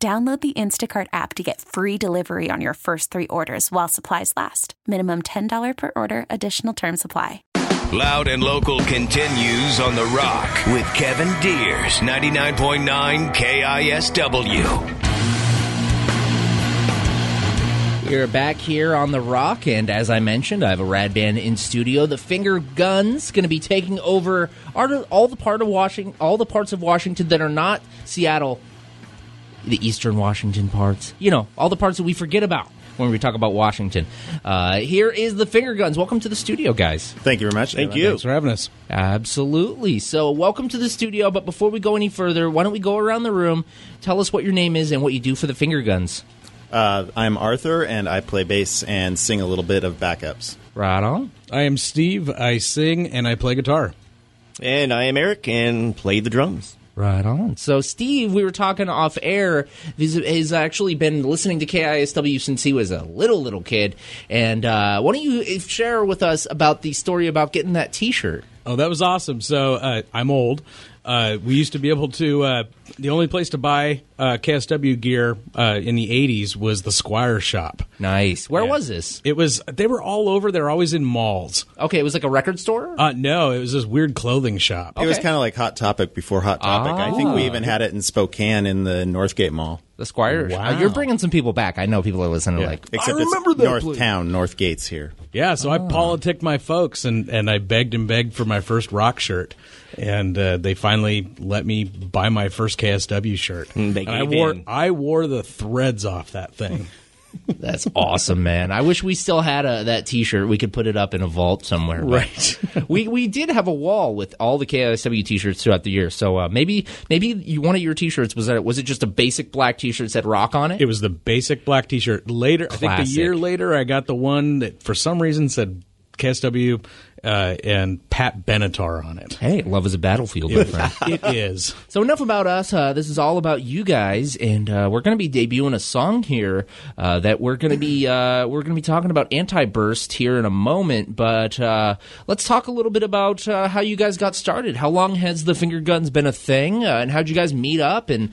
Download the Instacart app to get free delivery on your first three orders while supplies last. Minimum $10 per order, additional term supply. Loud and local continues on The Rock with Kevin Deers, 99.9 KISW. We're back here on the Rock, and as I mentioned, I have a rad band in studio. The Finger Guns going to be taking over all the part of Washington, all the parts of Washington that are not Seattle, the Eastern Washington parts. You know, all the parts that we forget about when we talk about Washington. Uh, here is the Finger Guns. Welcome to the studio, guys. Thank you very much. Thank you. Thanks for having us. Absolutely. So, welcome to the studio. But before we go any further, why don't we go around the room? Tell us what your name is and what you do for the Finger Guns. Uh, I'm Arthur, and I play bass and sing a little bit of backups. Right on. I am Steve. I sing and I play guitar. And I am Eric and play the drums. Right on. So, Steve, we were talking off air. He's, he's actually been listening to KISW since he was a little, little kid. And uh, why don't you share with us about the story about getting that t shirt? Oh, that was awesome. So, uh, I'm old. Uh, we used to be able to. Uh, the only place to buy uh, KSW gear uh, in the '80s was the Squire shop. Nice. Where yeah. was this? It was. They were all over. They're always in malls. Okay, it was like a record store. Uh, no, it was this weird clothing shop. Okay. It was kind of like Hot Topic before Hot Topic. I think we even had it in Spokane in the Northgate Mall. The Squire. Wow. Uh, you're bringing some people back. I know people are listening. Yeah. Like, except I remember it's that North place. Town, North Gates here. Yeah, so oh. I politicked my folks and and I begged and begged for my first rock shirt, and uh, they finally let me buy my first KSW shirt. Mm, they and I wore. I wore the threads off that thing. That's awesome, man. I wish we still had a, that T-shirt. We could put it up in a vault somewhere. Right. we we did have a wall with all the KSW T-shirts throughout the year. So uh, maybe maybe you, one of your T-shirts was that was it just a basic black T-shirt that said Rock on it? It was the basic black T-shirt. Later, Classic. I think the year later, I got the one that for some reason said KSW uh, and Pat Benatar on it. Hey, love is a battlefield, my friend. it is. So enough about us. Uh, this is all about you guys, and uh, we're going to be debuting a song here uh, that we're going to be uh, we're going to be talking about anti-burst here in a moment. But uh, let's talk a little bit about how you guys got started. How long has the finger guns been a thing, and how'd you guys meet up? And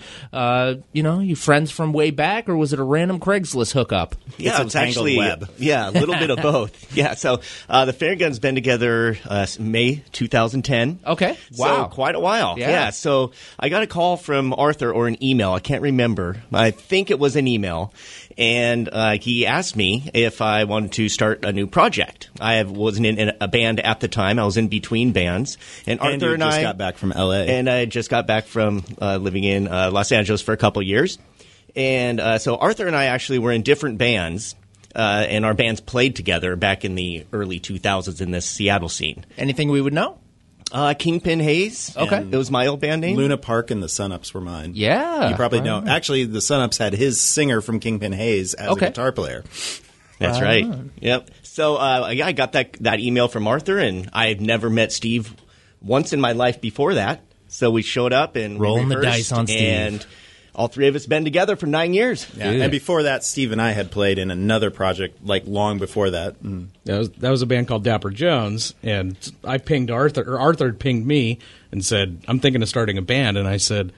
you know, you friends from way back, or was it a random Craigslist hookup? Yeah, it's, it's actually web. yeah, a little bit of both. Yeah, so the finger guns been together together uh, May 2010. Okay. Wow. So quite a while. Yeah. yeah. So I got a call from Arthur or an email. I can't remember. I think it was an email. And uh, he asked me if I wanted to start a new project. I wasn't in a band at the time. I was in between bands. And, and Arthur and I got back from LA. And I just got back from uh, living in uh, Los Angeles for a couple years. And uh, so Arthur and I actually were in different bands uh, and our bands played together back in the early 2000s in this Seattle scene. Anything we would know? Uh, Kingpin Hayes. Okay. It was my old band name. Luna Park and the Sunups were mine. Yeah. You probably know. Actually, the Sunups had his singer from Kingpin Hayes as okay. a guitar player. That's right. Yep. So uh, yeah, I got that that email from Arthur, and I had never met Steve once in my life before that. So we showed up and rolling the dice on Steve. And all three of us been together for nine years. Yeah. And before that, Steve and I had played in another project like long before that. Mm. That was that was a band called Dapper Jones, and I pinged Arthur, or Arthur pinged me and said, "I'm thinking of starting a band," and I said.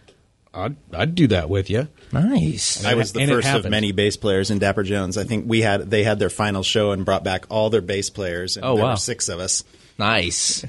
I'd, I'd do that with you. Nice. I was the and first of many bass players in Dapper Jones. I think we had they had their final show and brought back all their bass players. And oh there wow, were six of us. Nice.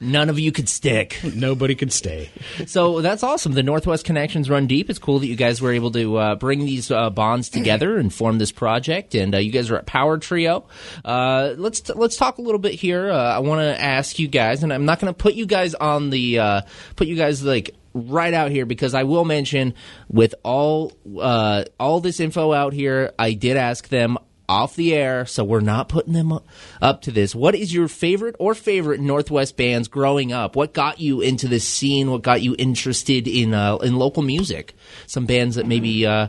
None of you could stick. Nobody could stay. So that's awesome. The Northwest connections run deep. It's cool that you guys were able to uh, bring these uh, bonds together and form this project. And uh, you guys are at Power Trio. Uh, let's t- let's talk a little bit here. Uh, I want to ask you guys, and I'm not going to put you guys on the uh, put you guys like right out here because I will mention with all uh, all this info out here, I did ask them off the air, so we're not putting them up to this. What is your favorite or favorite Northwest bands growing up? What got you into this scene? What got you interested in uh, in local music? Some bands that maybe uh,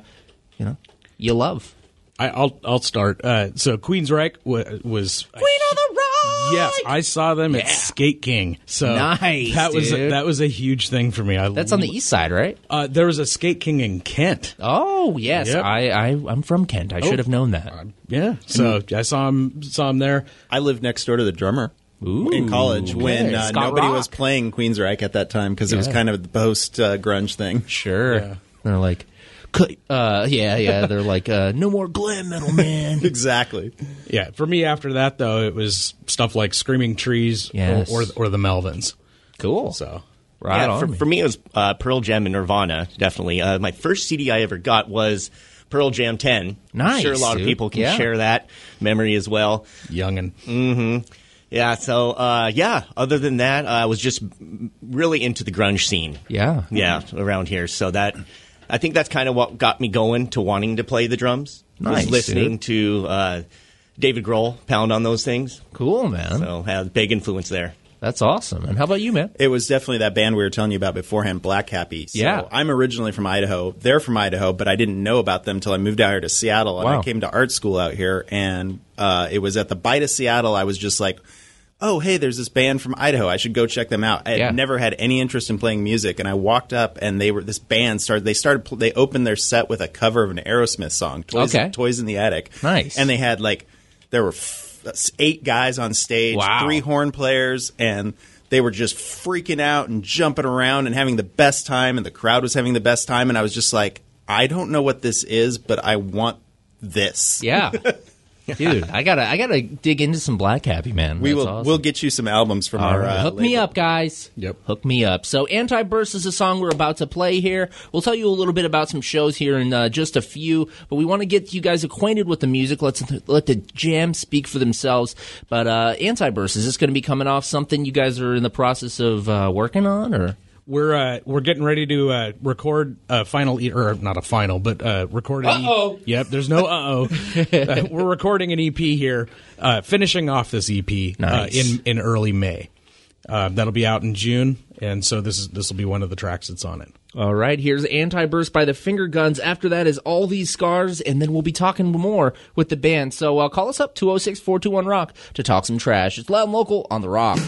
you know you love. I, I'll I'll start. Uh, so Queensryche wa- was Queen of the Rock. yes, I saw them at Skate King. So Nice, that was a, dude. that was a huge thing for me. I That's on the east side, right? Uh, there was a Skate King in Kent. Oh yes, Yep. I, I I'm from Kent. I should have known that. Yeah, so I saw him saw him there. I lived next door to the drummer Ooh, in college when okay. uh, Scott nobody Rock. was playing Queensryche at that time because it was Yeah. kind of the post uh, grunge thing. Sure. Yeah. They're like, "Cut- uh, yeah, yeah. They're like, uh, no more glam metal, man. Exactly. Yeah, for me after that though, it was stuff like Screaming Trees Yes. or, or or the Melvins. cool. So right yeah, for, for me, it was uh, Pearl Jam and Nirvana, definitely. Uh, my first CD I ever got was Pearl Jam 10. Nice, I'm sure a lot dude. of people can Yeah. share that memory as well. youngin. Mm-hmm. Yeah, so, uh, yeah, other than that, uh, I was just really into the grunge scene. yeah. Yeah, around here. So that, I think that's kind of what got me going to wanting to play the drums. Nice, was listening dude. to uh, David Grohl pound on those things. Cool, man. So, had a big influence there. That's awesome. And how about you, man? It was definitely that band we were telling you about beforehand, Black Happy. So Yeah. I'm originally from Idaho. They're from Idaho, but I didn't know about them until I moved out here to Seattle. And Wow. I came to art school out here, and uh, it was at the Bite of Seattle. I was just like, oh, hey, there's this band from Idaho. I should go check them out. I had Yeah. never had any interest in playing music, and I walked up, and they were this band started. They started. They opened their set with a cover of an Aerosmith song, "Toys, Okay. Toys in the Attic." Nice. And they had like there were f- eight guys on stage, Wow. three horn players, and they were just freaking out and jumping around and having the best time, and the crowd was having the best time. And I was just like, I don't know what this is, but I want this. Yeah. Dude, I gotta, I gotta dig into some Black Happy, man. we That's will. awesome. We'll get you some albums from All our. right. Uh, Hook me up, guys. Yep. Hook me up. So, Anti Burst is a song we're about to play here. We'll tell you a little bit about some shows here in uh, just a few, but we want to get you guys acquainted with the music. Let's let the jam speak for themselves. But uh, Anti Burst, is this going to be coming off something you guys are in the process of uh, working on, or? We're uh, we're getting ready to uh, record a final e- or not a final, but uh, record. An Uh-oh. Yep, there's no uh oh. we're recording an EP here, uh, finishing off this EP uh, in in early May. Uh, that'll be out in June, and so this is this will be one of the tracks that's on it. All right, here's Anti Burst by the Finger Guns. After that is All These Scars, and then we'll be talking more with the band. So uh, call us up, 206 421 Rock, to talk some trash. It's loud and local on The Rock.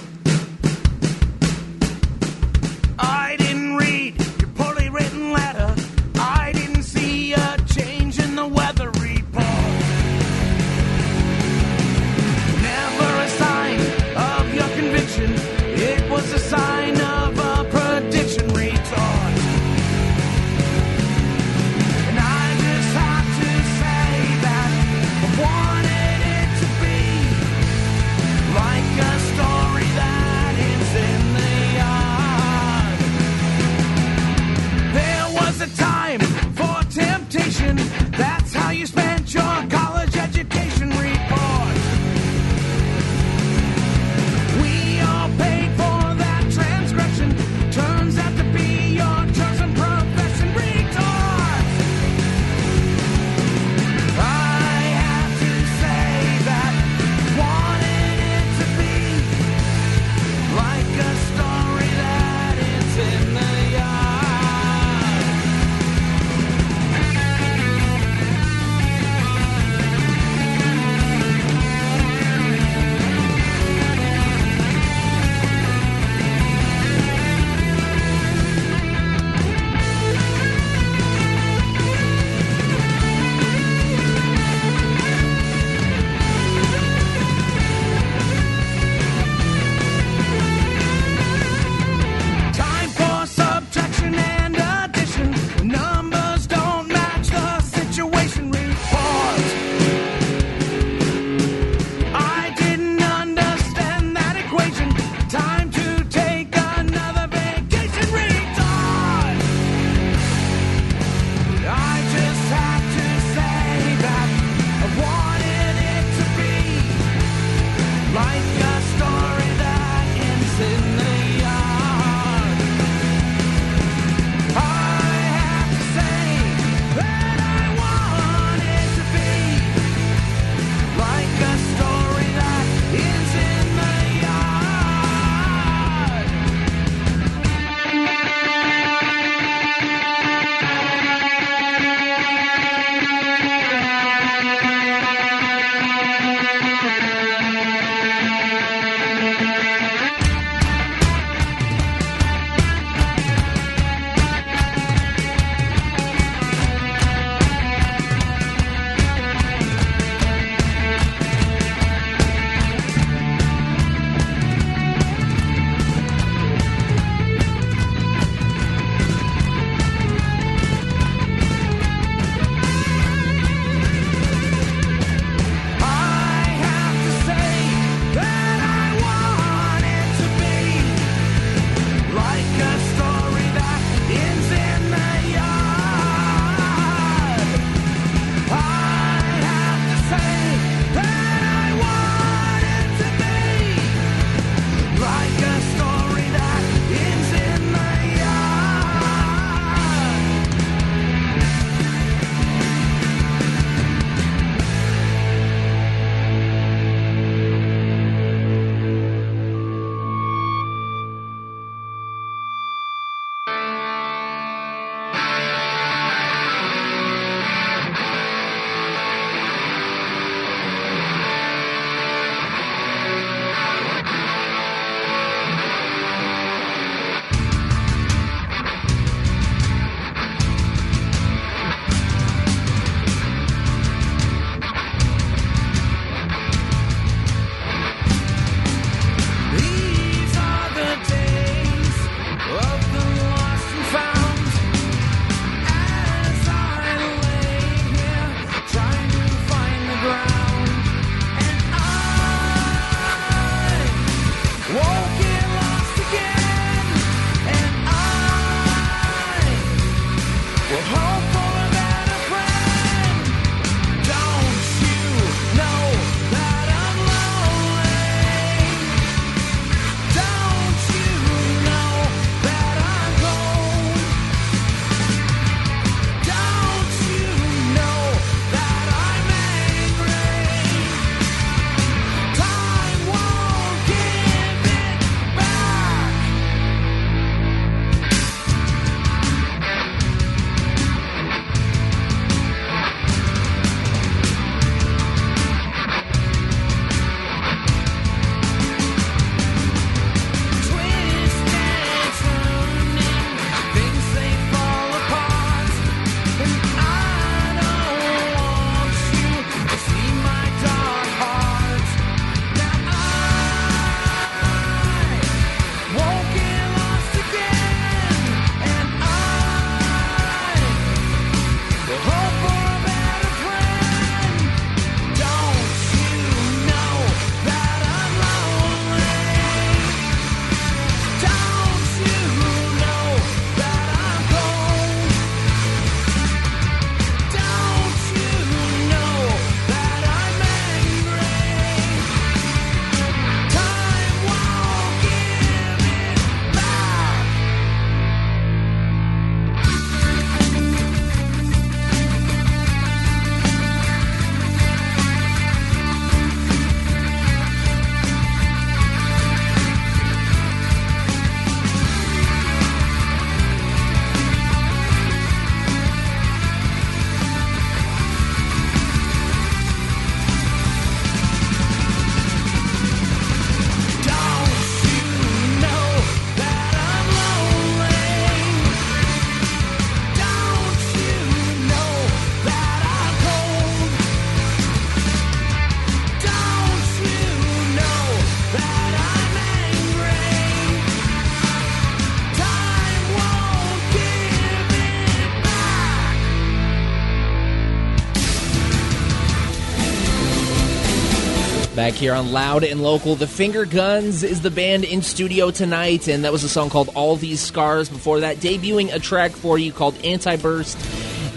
Back here on Loud and Local, the Finger Guns is the band in studio tonight, and that was a song called All These Scars. Before that, debuting a track for you called Anti Burst.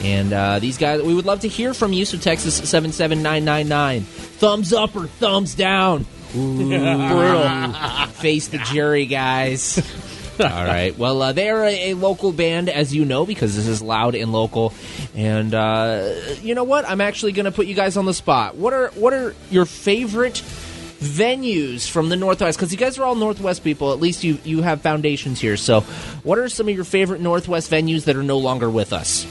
And uh, these guys, we would love to hear from you, so Texas 77999. Thumbs up or thumbs down? Ooh, brutal. Face the jury, guys. All right. Well, uh, they're a, a local band, as you know, because this is loud and local. And uh, you know what? I'm actually going to put you guys on the spot. What are what are your favorite venues from the Northwest? Because you guys are all Northwest people. At least you you have foundations here. So, what are some of your favorite Northwest venues that are no longer with us?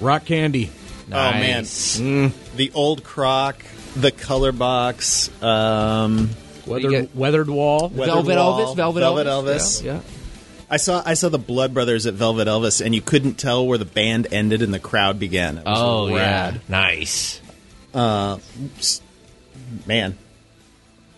Rock Candy. Oh man, Mm. the old croc, the color box, um, Weathered, weathered Wall. Weathered Velvet Wall, Elvis, Velvet, Velvet Elvis. Elvis. Yeah, yeah. I saw I saw the Blood Brothers at Velvet Elvis, and you couldn't tell where the band ended and the crowd began. It was Oh rad. yeah, nice. Uh, man.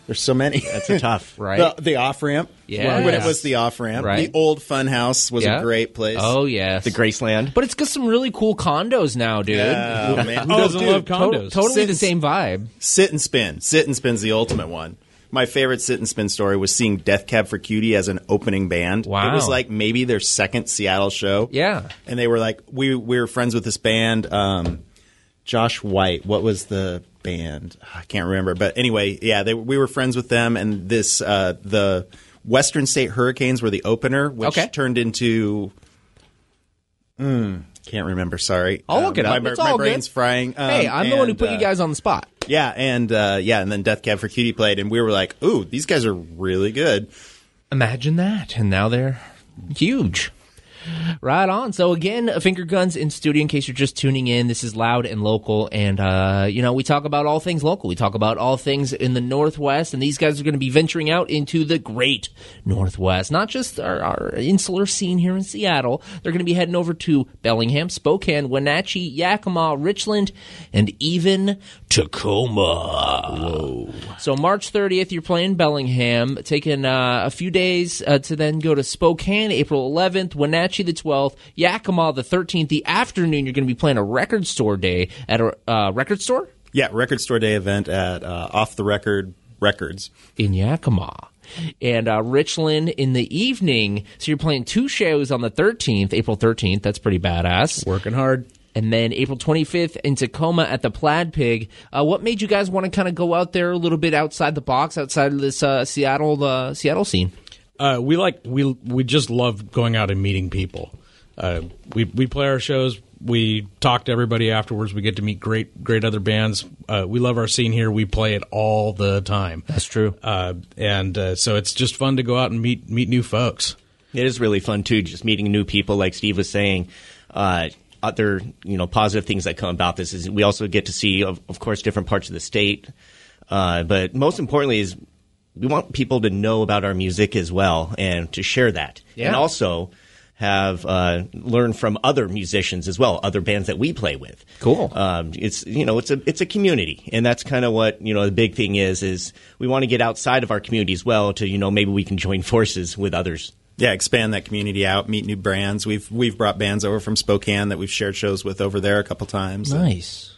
There's so many. That's a tough. Right. The, the off ramp. Yes. When it was the off ramp. Right. The old fun house was Yeah. a great place. Oh yes, The Graceland. But it's got some really cool condos now, dude. Oh, man. Who Oh, doesn't dude. love To- condos? totally the same vibe. Sit and spin. Sit and spin's the ultimate one. My favorite sit and spin story was seeing Death Cab for Cutie as an opening band. Wow. It was like maybe their second Seattle show. Yeah. And they were like, we we were friends with this band. Um, Josh White. What was the band? I can't remember. But anyway, yeah, they, we were friends with them. And this uh, the Western State Hurricanes were the opener, which Okay. turned into. Mm, can't remember. Sorry. I'll look Um, it up. My, It's my all brain's good. frying. Um, hey, I'm the one who and, put you uh, guys on the spot. Yeah, and uh, yeah, and then Death Cab for Cutie played, and we were like, "Ooh, these guys are really good." Imagine that. And now they're huge. Right on. So again, Finger Guns in studio. In case you're just tuning in, this is loud and local, and uh, you know we talk about all things local. We talk about all things in the Northwest, and these guys are going to be venturing out into the great Northwest, not just our, our insular scene here in Seattle. They're going to be heading over to Bellingham, Spokane, Wenatchee, Yakima, Richland, and even Tacoma. Whoa! So March 30th, you're playing Bellingham, taking uh, a few days uh, to then go to Spokane, April 11th, Wenatchee the 12th, Yakima the 13th. The afternoon, you're going to be playing a record store day at a uh, record store Yeah, record store day event at uh, Off the Record Records. in Yakima. And uh, Richland in the evening. So you're playing two shows on the 13th, April 13th. That's pretty badass. Working hard. And then April 25th in Tacoma at the Plaid Pig. Uh, what made you guys want to kind of go out there a little bit outside the box, outside of this uh, Seattle uh, Seattle scene? Uh, we like we we just love going out and meeting people. Uh, we we play our shows. We talk to everybody afterwards. We get to meet great great other bands. Uh, we love our scene here. We play it all the time. That's true. Uh, and uh, so it's just fun to go out and meet meet new folks. It is really fun too, just meeting new people. Like Steve was saying, uh, other you know positive things that come about this is we also get to see, of, of course, different parts of the state. Uh, but most importantly is we want people to know about our music as well and to share that, Yeah. and also have uh, learn from other musicians as well, other bands that we play with. Cool. Um, it's you know it's a it's a community, and that's kind of what you know the big thing is is we want to get outside of our community as well to you know maybe we can join forces with others. Yeah, expand that community out, meet new brands. We've we've brought bands over from Spokane that we've shared shows with over there a couple times. Nice.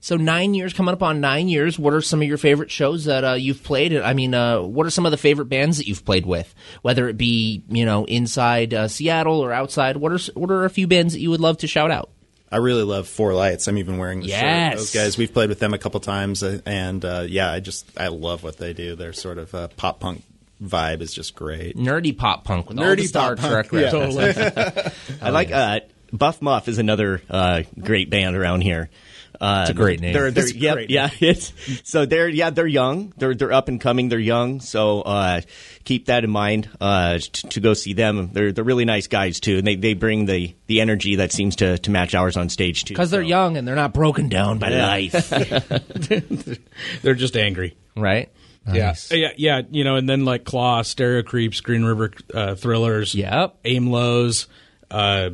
So nine years coming up on nine years. What are some of your favorite shows that uh, you've played? I mean, uh, what are some of the favorite bands that you've played with? Whether it be you know inside uh, Seattle or outside. What are what are a few bands that you would love to shout out? I really love Four Lights. I'm even wearing the Yes. shirt. Those guys, we've played with them a couple times, uh, and uh, yeah, I just I love what they do. Their sort of uh, pop punk vibe is just great. Nerdy pop punk with all the Nerdy Star pop Trek punk, yeah. references. I like uh, Buff Muff is another uh, great band around here. Uh, It's a great name. They're, they're, It's a yep, great yeah, it's so they're yeah they're young. They're they're up and coming. They're young, so uh, keep that in mind uh, t- to go see them. They're they're really nice guys too, and they, they bring the, the energy that seems to, to match ours on stage too. Because they're young and they're not broken down by life, They're just angry. right? Yeah, yeah, yeah. You know, and then like Claw, Stereo Creeps, Green River uh, Thrillers, Yep. Aim Lows, uh,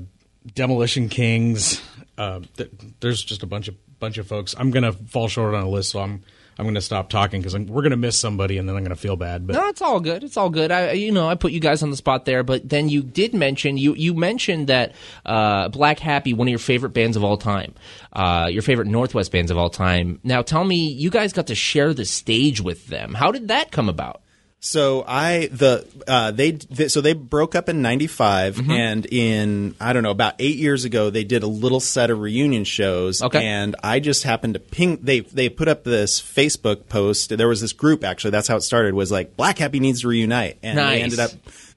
Demolition Kings. Uh, th- there's just a bunch of bunch of folks. I'm gonna fall short on a list, so I'm I'm going to stop talking because we're going to miss somebody, and then I'm going to feel bad. But No, it's all good. It's all good. I, you know, I put you guys on the spot there, but then you did mention you you mentioned that uh, Black Happy, one of your favorite bands of all time, uh, your favorite Northwest bands of all time. Now, tell me, you guys got to share the stage with them. How did that come about? So I the uh, they, they so they broke up in '95, Mm-hmm. and in I don't know about eight years ago they did a little set of reunion shows. Okay. and I just happened to ping. They they put up this Facebook post. There was this group actually. That's how it started. Was like Black Happy needs to reunite, and Nice. they ended up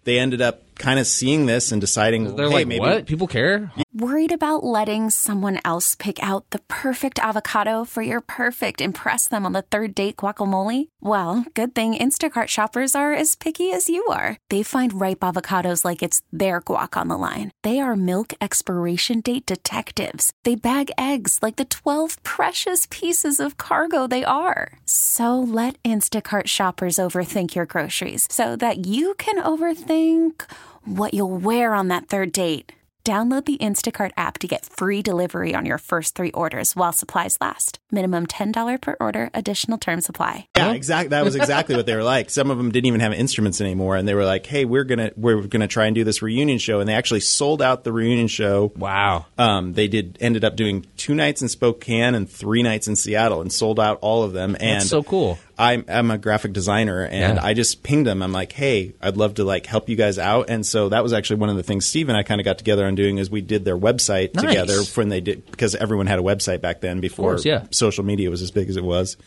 they ended up kind of seeing this and deciding They're hey, like, maybe what? People care? Worried about letting someone else pick out the perfect avocado for your perfect impress them on the third date guacamole? Well, good thing Instacart shoppers are as picky as you are. They find ripe avocados like it's their guac on the line. They are milk expiration date detectives. They bag eggs like the 12 precious pieces of cargo they are. So let Instacart shoppers overthink your groceries so that you can overthink what you'll wear on that third date. Download the Instacart app to get free delivery on your first three orders while supplies last. Minimum $10 per order, additional term supply. Yeah, exactly. That was exactly what they were like. Some of them didn't even have instruments anymore, and they were like, "Hey, we're gonna we're gonna try and do this reunion show," and they actually sold out the reunion show. Wow. Um, they did ended up doing two nights in Spokane and three nights in Seattle, and sold out all of them. And That's so cool. I'm, I'm a graphic designer, and Yeah. I just pinged them. I'm like, "Hey, I'd love to like help you guys out." And so that was actually one of the things Steve and I kind of got together on doing is we did their website Nice. together when they did because everyone had a website back then before course, yeah. social media was as big as it was,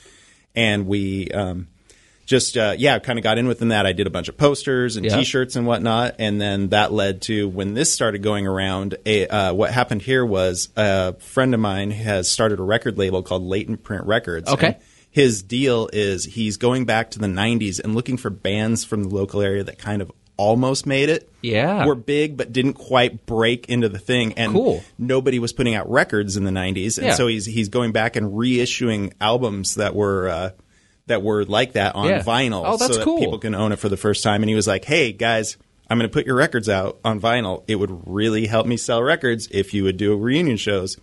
and we. Um, just uh, yeah, kind of got in within that. I did a bunch of posters and Yeah. T-shirts and whatnot, and then that led to when this started going around. A, uh, what happened here was a friend of mine has started a record label called Latent Print Records. Okay. And his deal is he's going back to the '90s and looking for bands from the local area that kind of almost made it. Yeah. were big but didn't quite break into the thing. And Cool. nobody was putting out records in the '90s, and Yeah. so he's he's going back and reissuing albums that were. Uh, that were like that on Yeah. vinyl, Oh, that's so that cool. people can own it for the first time. And he was like, "Hey guys, I'm going to put your records out on vinyl. It would really help me sell records if you would do reunion shows."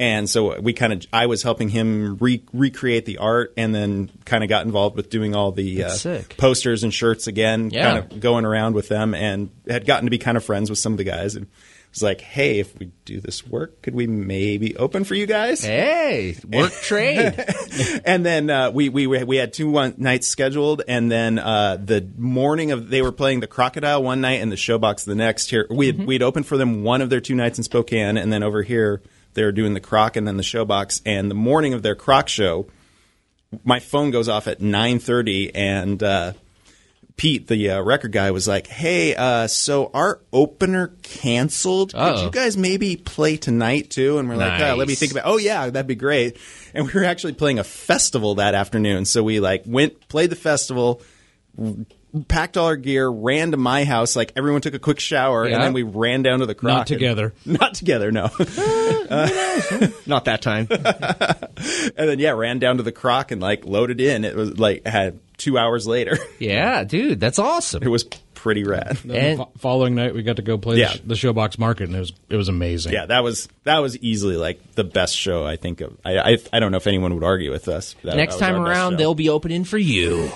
And so we kind of, I was helping him re- recreate the art, and then kind of got involved with doing all the uh, posters and shirts again, Yeah. kind of going around with them, and had gotten to be kind of friends with some of the guys. And was like, "Hey, if we do this work, could we maybe open for you guys?" Hey, work trade. and then uh, we we we had two one nights scheduled, and then uh, the morning of they were playing the Crocodile one night and the Showbox the next. Here we had, we'd opened for them one of their two nights in Spokane, and then over here they were doing the Croc and then the Showbox. And the morning of their Croc show, my phone goes off at nine thirty, and uh, Pete, the uh, record guy, was like, "Hey, uh, so our opener canceled. Could Uh-oh. you guys maybe play tonight too?" And we're like, "Yeah, let me think about." Oh yeah, that'd be great. And we were actually playing a festival that afternoon, so we like went played the festival. Packed all our gear, ran to my house. Like everyone took a quick shower, Yeah. and then we ran down to the croc. Not and- together. not together, no. Uh, not that time. and then yeah, ran down to the croc and like loaded in. It was like had two hours later. yeah, dude, that's awesome. it was pretty rad. And- the fo- following night, we got to go play Yeah. the, sh- the Showbox Market, and it was it was amazing. Yeah, that was that was easily like the best show I think of. I I, I don't know if anyone would argue with us. That- Next that time around, they'll be opening for you.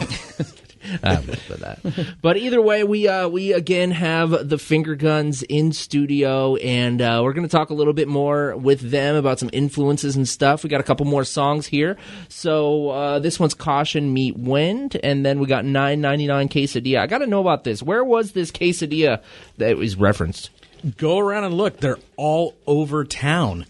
For that. But either way, we uh, we again have the finger guns in studio, and uh, we're going to talk a little bit more with them about some influences and stuff. We got a couple more songs here. So uh, this one's "Caution Meet Wind," and then we got "Nine Ninety Nine Quesadilla." I got to know about this. Where was this quesadilla that was referenced? Go around and look; they're all over town.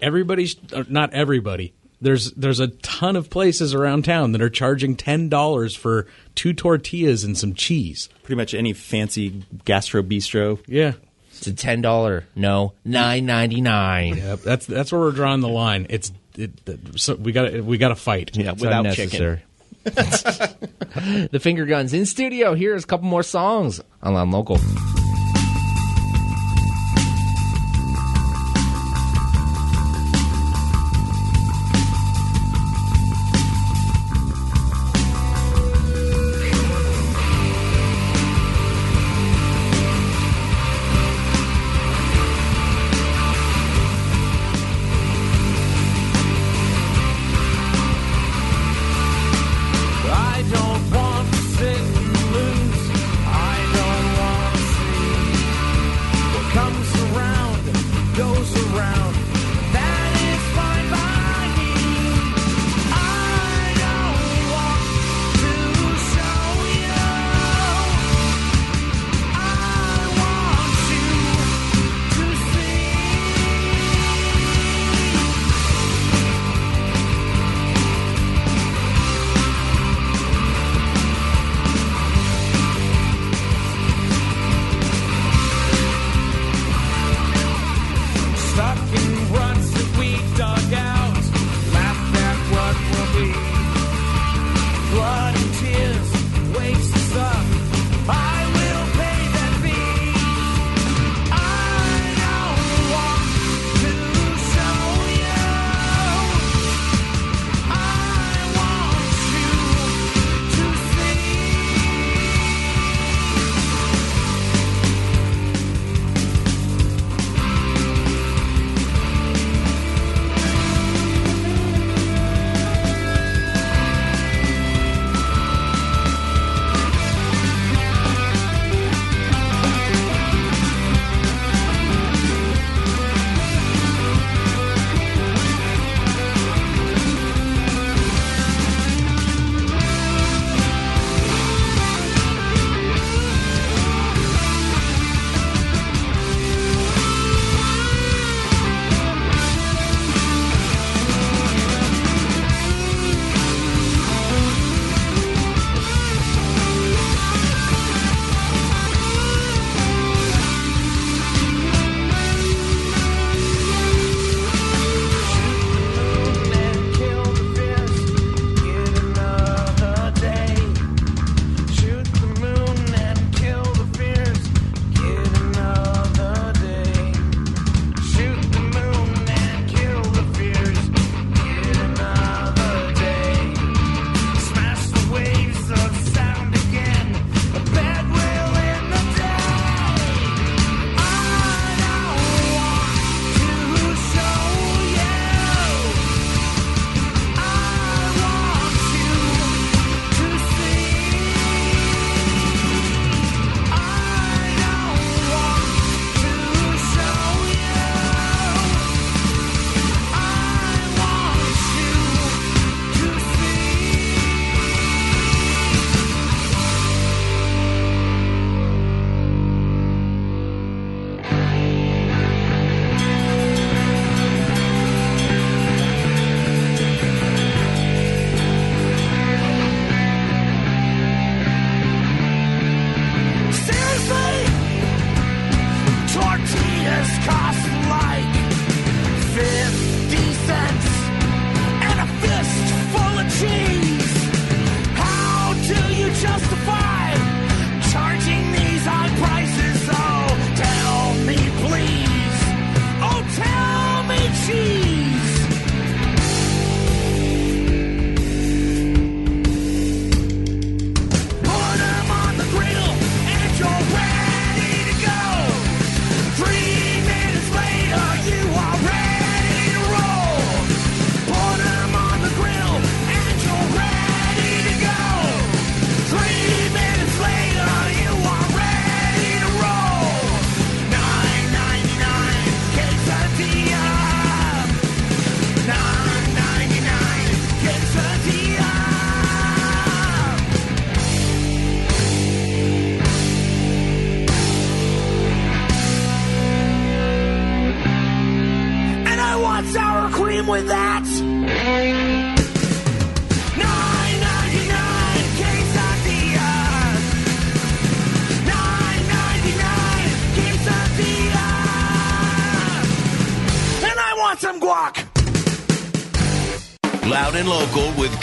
Everybody's uh, not everybody. There's there's a ton of places around town that are charging ten dollars for two tortillas and some cheese. pretty much any fancy gastro bistro. Yeah, It's a ten dollar, no nine ninety nine. Yep, that's that's where we're drawing the line. It's it, so we got to we got to fight. Yeah, without chicken. the finger guns in studio. Here's a couple more songs on Loud Local.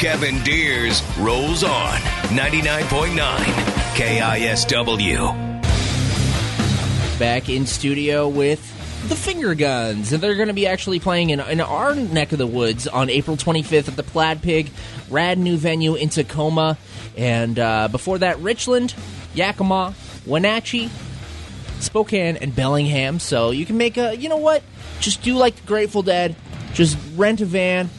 Kevin Deers rolls on 99.9 KISW. back in studio with the Finger Guns, and they're going to be actually playing in, in our neck of the woods on April 25th at the Plaid Pig, rad new venue in Tacoma, and uh, before that, Richland, Yakima, Wenatchee, Spokane, and Bellingham. So you can make a, you know what? Just do like the Grateful Dead, just rent a van,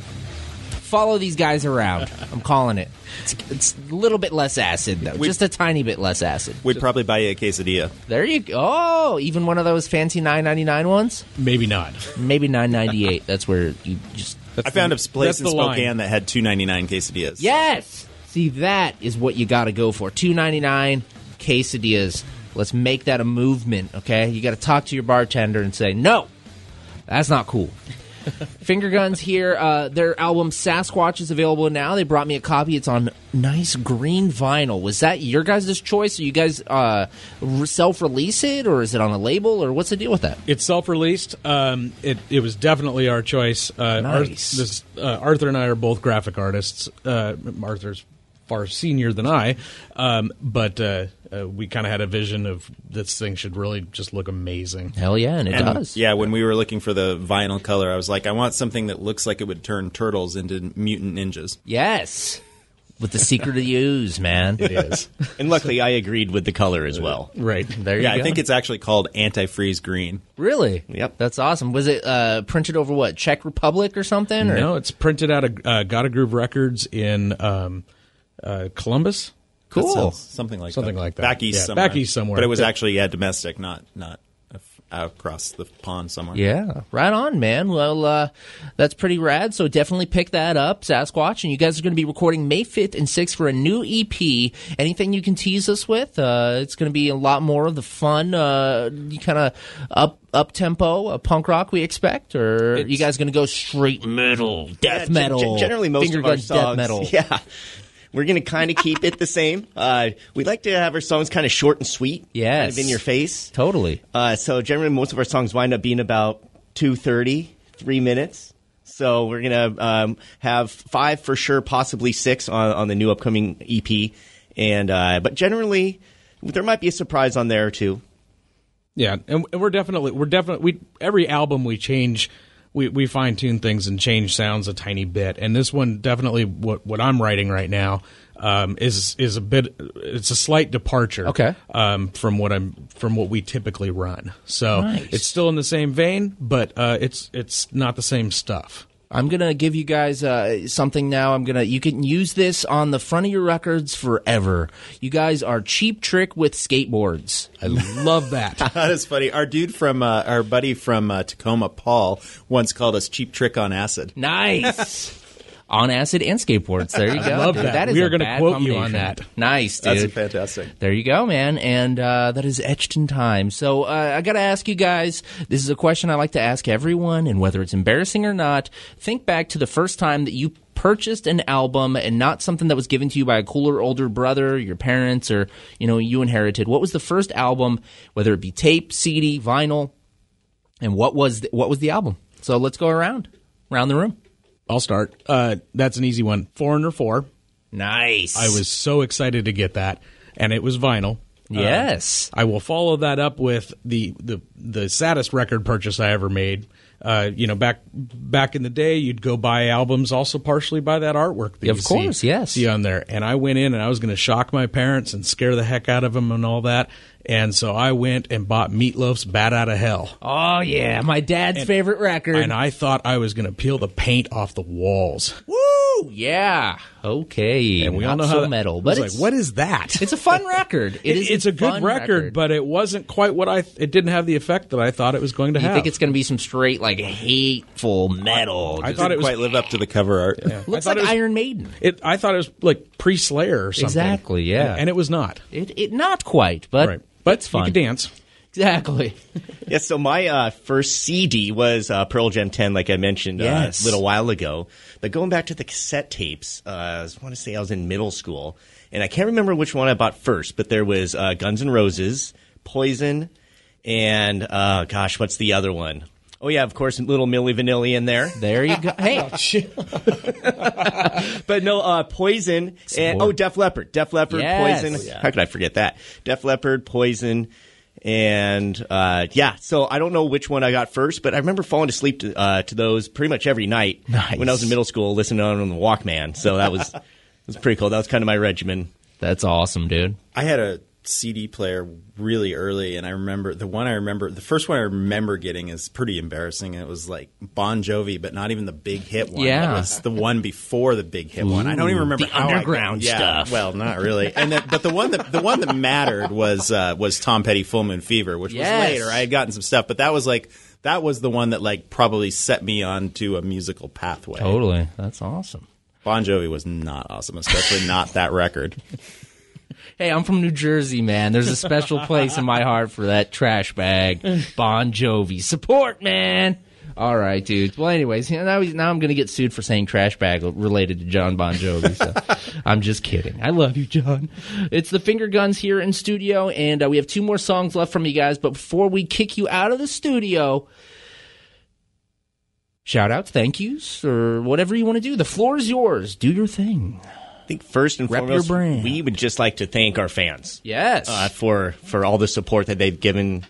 follow these guys around. I'm calling it. It's, it's a little bit less acid though, We- just a tiny bit less acid. We'd probably buy you a quesadilla. There you go. Oh, even one of those fancy nine ninety nine ones. Maybe not. Maybe nine ninety eight. That's where you just I found a place that's in the line. Spokane that had two ninety nine quesadillas. yes. See, that is what you got to go for. Two ninety nine quesadillas. Let's make that a movement. Okay, you got to talk to your bartender and say no. That's not cool. Finger Guns here. Uh, their album Sasquatch is available now. They brought me a copy. It's on nice green vinyl. Was that your guys' choice? Or you guys uh, self release it, or is it on a label, or what's the deal with that? It's self-released. Um, it it was definitely our choice. Uh, Nice. this, uh, Arthur and I are both graphic artists. Uh, Arthur's far senior than I, um, but uh, uh, we kind of had a vision of this thing should really just look amazing. Hell yeah, and it And, does. Yeah, when we were looking for the vinyl color, I was like, I want something that looks like it would turn turtles into mutant ninjas. Yes. With the secret of the ooze, man. It is And luckily, I agreed with the color as well. right. There you Yeah, go. I think it's actually called antifreeze green. really. Yep. That's awesome. Was it uh, printed over what Czech Republic or something? Or? No, it's printed out of uh, Gotta Groove Records in um, uh, Columbus. That Cool. something like Something that. like that. Back east Yeah, somewhere. back east somewhere. But it was Yeah. actually yeah domestic, not not out across the pond somewhere. Yeah, right on, man. Well, uh, that's pretty rad. So definitely pick that up, Sasquatch. And you guys are going to be recording May 5th and 6th for a new EP. Anything you can tease us with? Uh, it's going to be a lot more of the fun, uh, kind of up up tempo uh, punk rock we expect, or you guys going to go straight metal, death gen- metal, gen- generally, most finger of our songs, death metal? Yeah, we're going to kind of keep it the same. Uh, we like to have our songs kind of short and sweet. Yes. kind of in your face. Totally. Uh, so generally, most of our songs wind up being about two thirty, three minutes. So we're gonna um, have five for sure, possibly six on, on the new upcoming EP. And uh, but generally, there might be a surprise on there too. Yeah, and, and we're definitely we're definitely we every album we change we we fine tune things and change sounds a tiny bit. And this one definitely what what I'm writing right now um, is is a bit it's a slight departure Okay. um, from what I'm from what we typically run. So Nice. it's still in the same vein, but uh, it's it's not the same stuff. I'm gonna give you guys uh, something now. I'm gonna you can use this on the front of your records forever. You guys are Cheap Trick with skateboards. I love that. that is funny. Our dude from uh, our buddy from uh, Tacoma, Paul, once called us cheap trick on acid. Nice. on acid and skateboards. There you go. love dude. that. That is we are gonna quote you on that. Nice, dude. That's fantastic. There you go, man. And uh, that is etched in time. So uh, I got to ask you guys this is a question I like to ask everyone, and whether it's embarrassing or not, think back to the first time that you purchased an album and not something that was given to you by a cooler older brother, your parents, or you know you inherited. What was the first album, whether it be tape, CD, vinyl, and what was the, what was the album? So let's go around around the room. I'll start. Uh, that's an easy one. Foreigner Four. Nice. I was so excited to get that, and it was vinyl. Yes. I will follow that up with the the the saddest record purchase I ever made. Uh, you know, back back in the day, you'd go buy albums also partially by that artwork. That Of you course, see, yes. see on there. And I went in and I was going to shock my parents and scare the heck out of them and all that. And so I went and bought Meatloaf's "Bat Out of Hell." Oh yeah, my dad's favorite record. And I thought I was going to peel the paint off the walls. Woo! Yeah. Okay. And we Not all know so how that, metal, but it's like, what is that? it's a fun record. It is it's a good fun record, but it wasn't quite what I. It didn't have the effect that I thought it was going to you have. think it's going to be some straight like hateful metal? I Just thought it was Quite live up to the cover art. looks like it was- Iron Maiden. It, I thought it was like pre-Slayer or something. Exactly, yeah. and, and it was not. It, it not quite, but right, but it's fun. you could dance. Exactly. Yeah, so my uh, first CD was uh, Pearl Jam 10, like I mentioned Yes. uh, a little while ago. But going back to the cassette tapes, uh, I want to say I was in middle school, and I can't remember which one I bought first, but there was uh, Guns N' Roses, Poison, and uh, gosh, what's the other one? Oh yeah, of course, little Milli Vanilli in there. There you go. Hey, But no, uh, Poison and oh, Def Leppard, Def Leppard, Yes. Poison. Oh, yeah. How could I forget that? Def Leppard, Poison, and uh, yeah. So I don't know which one I got first, but I remember falling asleep to, uh, to those pretty much every night Nice. when I was in middle school, listening on the Walkman. So that was that was pretty cool. That was kind of my regimen. that's awesome, dude. I had a CD player really early, and I remember the one I remember, the first one I remember getting is pretty embarrassing. It was like Bon Jovi, but not even the big hit one. Yeah. It was the one before the big hit one. I don't even remember the how I got- underground yeah, stuff. Well, not really. And then, but the one that the one that mattered was uh, was Tom Petty Full Moon Fever, which Yes. was later. I had gotten some stuff, but that was like that was the one that like probably set me onto a musical pathway. Totally. That's awesome. Bon Jovi was not awesome, especially not that record. Hey, I'm from New Jersey, man. There's a special place in my heart for that trash bag. Bon Jovi. Support, man. All right, dude. Well, anyways, you know, now, now I'm going to get sued for saying trash bag related to John Bon Jovi. So I'm just kidding. I love you, John. It's the Finger Guns here in studio, and uh, we have two more songs left from you guys. But before we kick you out of the studio, shout outs, thank yous, or whatever you want to do. The floor is yours. Do your thing. I think first and Rep foremost, brand. we would just like to thank our fans. Yes. uh, for for all the support that they've given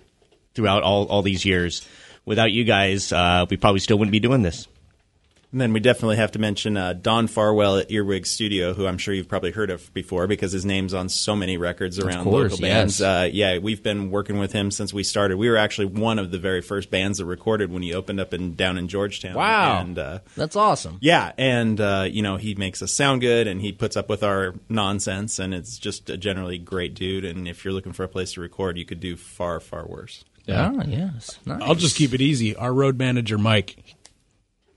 throughout all, all these years. Without you guys, uh, we probably still wouldn't be doing this. And then we definitely have to mention uh, Don Farwell at Earwig Studio, who I'm sure you've probably heard of before because his name's on so many records around course, local bands. yes. Uh, yeah, we've been working with him since we started. We were actually one of the very first bands that recorded when he opened up in down in Georgetown. Wow. And uh, That's awesome. yeah, and uh, you know he makes us sound good, and he puts up with our nonsense, and it's just a generally great dude. And if you're looking for a place to record, you could do far far worse. Ah, yes. Nice. I'll just keep it easy. Our road manager, Mike.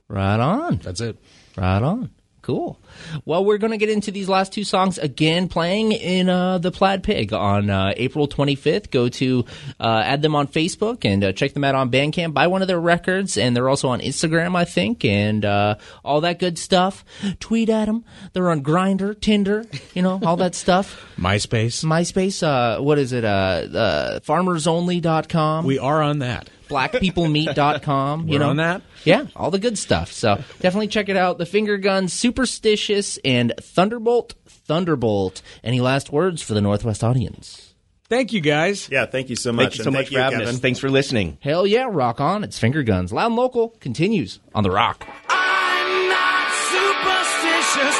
Right on. That's it. Right on. Cool. Well, we're going to get into these last two songs again, playing in uh, the Plaid Pig on uh, April 25th. Go to uh, add them on Facebook and uh, check them out on Bandcamp. Buy one of their records, and they're also on Instagram, I think, and uh, all that good stuff. Tweet at them. They're on Grindr, Tinder, you know, all that stuff. MySpace. MySpace. Uh, what is it? Uh, uh, farmersonly.com. We are on that. blackpeoplemeet.com. you We're know on that. Yeah, all the good stuff. So definitely check it out. The Finger Guns, Superstitious, and Thunderbolt. Thunderbolt. Any last words for the Northwest audience? Thank you, guys. Yeah, thank you so much. Thank you so and much for having Kevin. us. Thanks for listening. Hell yeah, rock on. It's Finger Guns. Loud and local continues on the rock. I'm not superstitious,